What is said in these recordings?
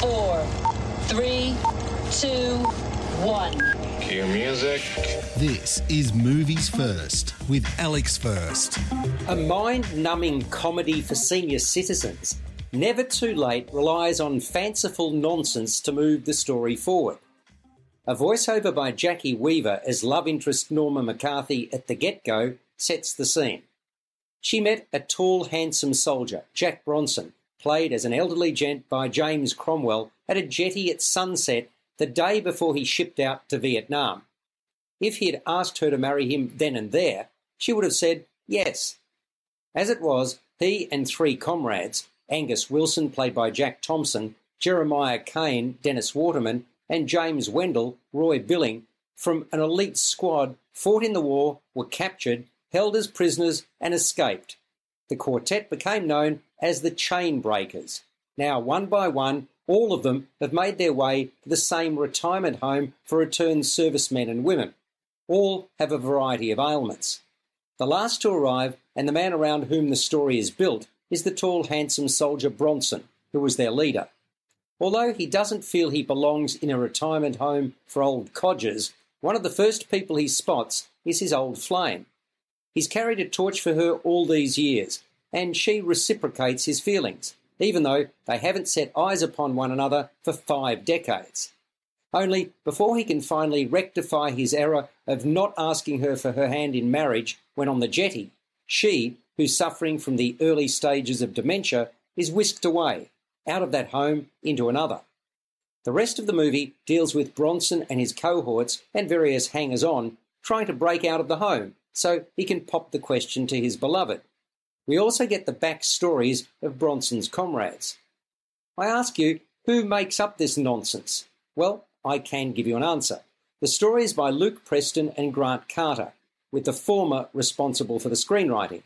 four, three, two, one. Cue music. This is Movies First with Alex First. A mind numbing comedy for senior citizens, Never Too Late relies on fanciful nonsense to move the story forward. A voiceover by Jacki Weaver as love interest Norma McCarthy at the get go sets the scene. She met a tall, handsome soldier, Jack Bronson, played as an elderly gent by James Cromwell, at a jetty at sunset the day before he shipped out to Vietnam. If he had asked her to marry him then and there, she would have said yes. As it was, he and three comrades, Angus Wilson, played by Jack Thompson, Jeremiah Kane, Dennis Waterman, and James Wendell, Roy Billing, from an elite squad, fought in the war, were captured, held as prisoners, and escaped. The quartet became known as the Chain Breakers. Now, one by one, all of them have made their way to the same retirement home for returned servicemen and women. All have a variety of ailments. The last to arrive, and the man around whom the story is built, is the tall, handsome soldier Bronson, who was their leader. Although he doesn't feel he belongs in a retirement home for old codgers, one of the first people he spots is his old flame. He's carried a torch for her all these years, and she reciprocates his feelings even though they haven't set eyes upon one another for five decades. Only before he can finally rectify his error of not asking her for her hand in marriage when on the jetty, she, who's suffering from the early stages of dementia, is whisked away, out of that home into another. The rest of the movie deals with Bronson and his cohorts and various hangers on trying to break out of the home so he can pop the question to his beloved. We also get the backstories of Bronson's comrades. I ask you, who makes up this nonsense? Well, I can give you an answer. The story is by Luke Preston and Grant Carter, with the former responsible for the screenwriting.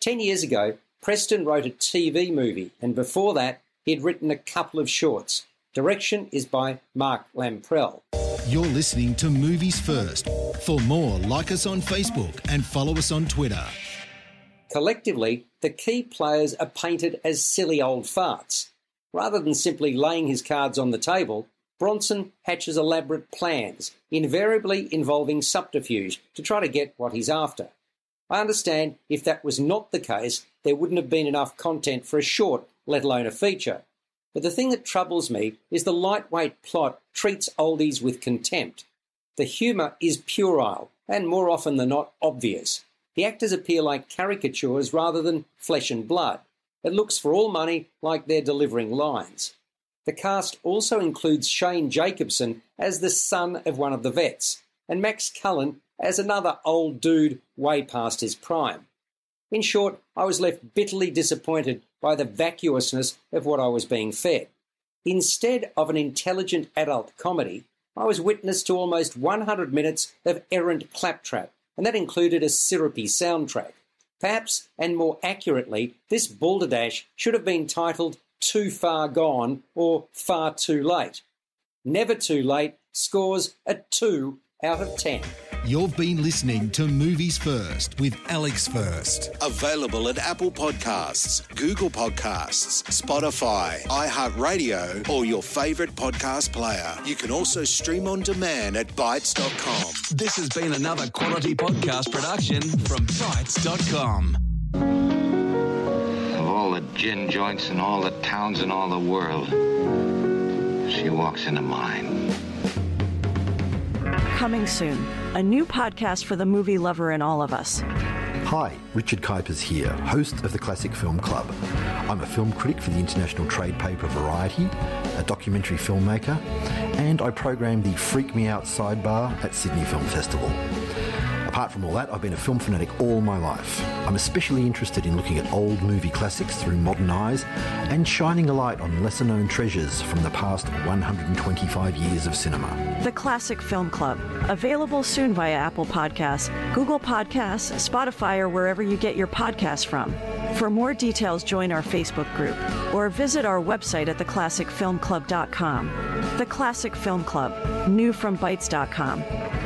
Ten years ago, Preston wrote a TV movie, and before that, he had written a couple of shorts. Direction is by Mark Lamprell. You're listening to Movies First. For more, like us on Facebook and follow us on Twitter. Collectively, the key players are painted as silly old farts. Rather than simply laying his cards on the table, Bronson hatches elaborate plans, invariably involving subterfuge, to try to get what he's after. I understand if that was not the case, there wouldn't have been enough content for a short, let alone a feature. But the thing that troubles me is the lightweight plot treats oldies with contempt. The humour is puerile, and more often than not obvious. The actors appear like caricatures rather than flesh and blood. It looks for all money like they're delivering lines. The cast also includes Shane Jacobson as the son of one of the vets, and Max Cullen as another old dude way past his prime. In short, I was left bitterly disappointed by the vacuousness of what I was being fed. Instead of an intelligent adult comedy, I was witness to almost 100 minutes of errant claptrap and that included a syrupy soundtrack. Perhaps, and more accurately, this balderdash should have been titled Too Far Gone or Far Too Late. Never Too Late scores a 2 out of 10. You've been listening to Movies First with Alex First. Available at Apple Podcasts, Google Podcasts, Spotify, iHeartRadio, or your favorite podcast player. You can also stream on demand at Bytes.com. This has been another quality podcast production from Bytes.com. Of all the gin joints in all the towns in all the world, she walks into mine. Coming soon, a new podcast for the movie lover in all of us. Hi, Richard Kuipers here, host of the Classic Film Club. I'm a film critic for the international trade paper Variety, a documentary filmmaker, and I program the Freak Me Out sidebar at Sydney Film Festival. Apart from all that, I've been a film fanatic all my life. I'm especially interested in looking at old movie classics through modern eyes and shining a light on lesser known treasures from the past 125 years of cinema. The Classic Film Club, available soon via Apple Podcasts, Google Podcasts, Spotify, or wherever you get your podcasts from. For more details, join our Facebook group or visit our website at theclassicfilmclub.com. The Classic Film Club, new from Bytes.com.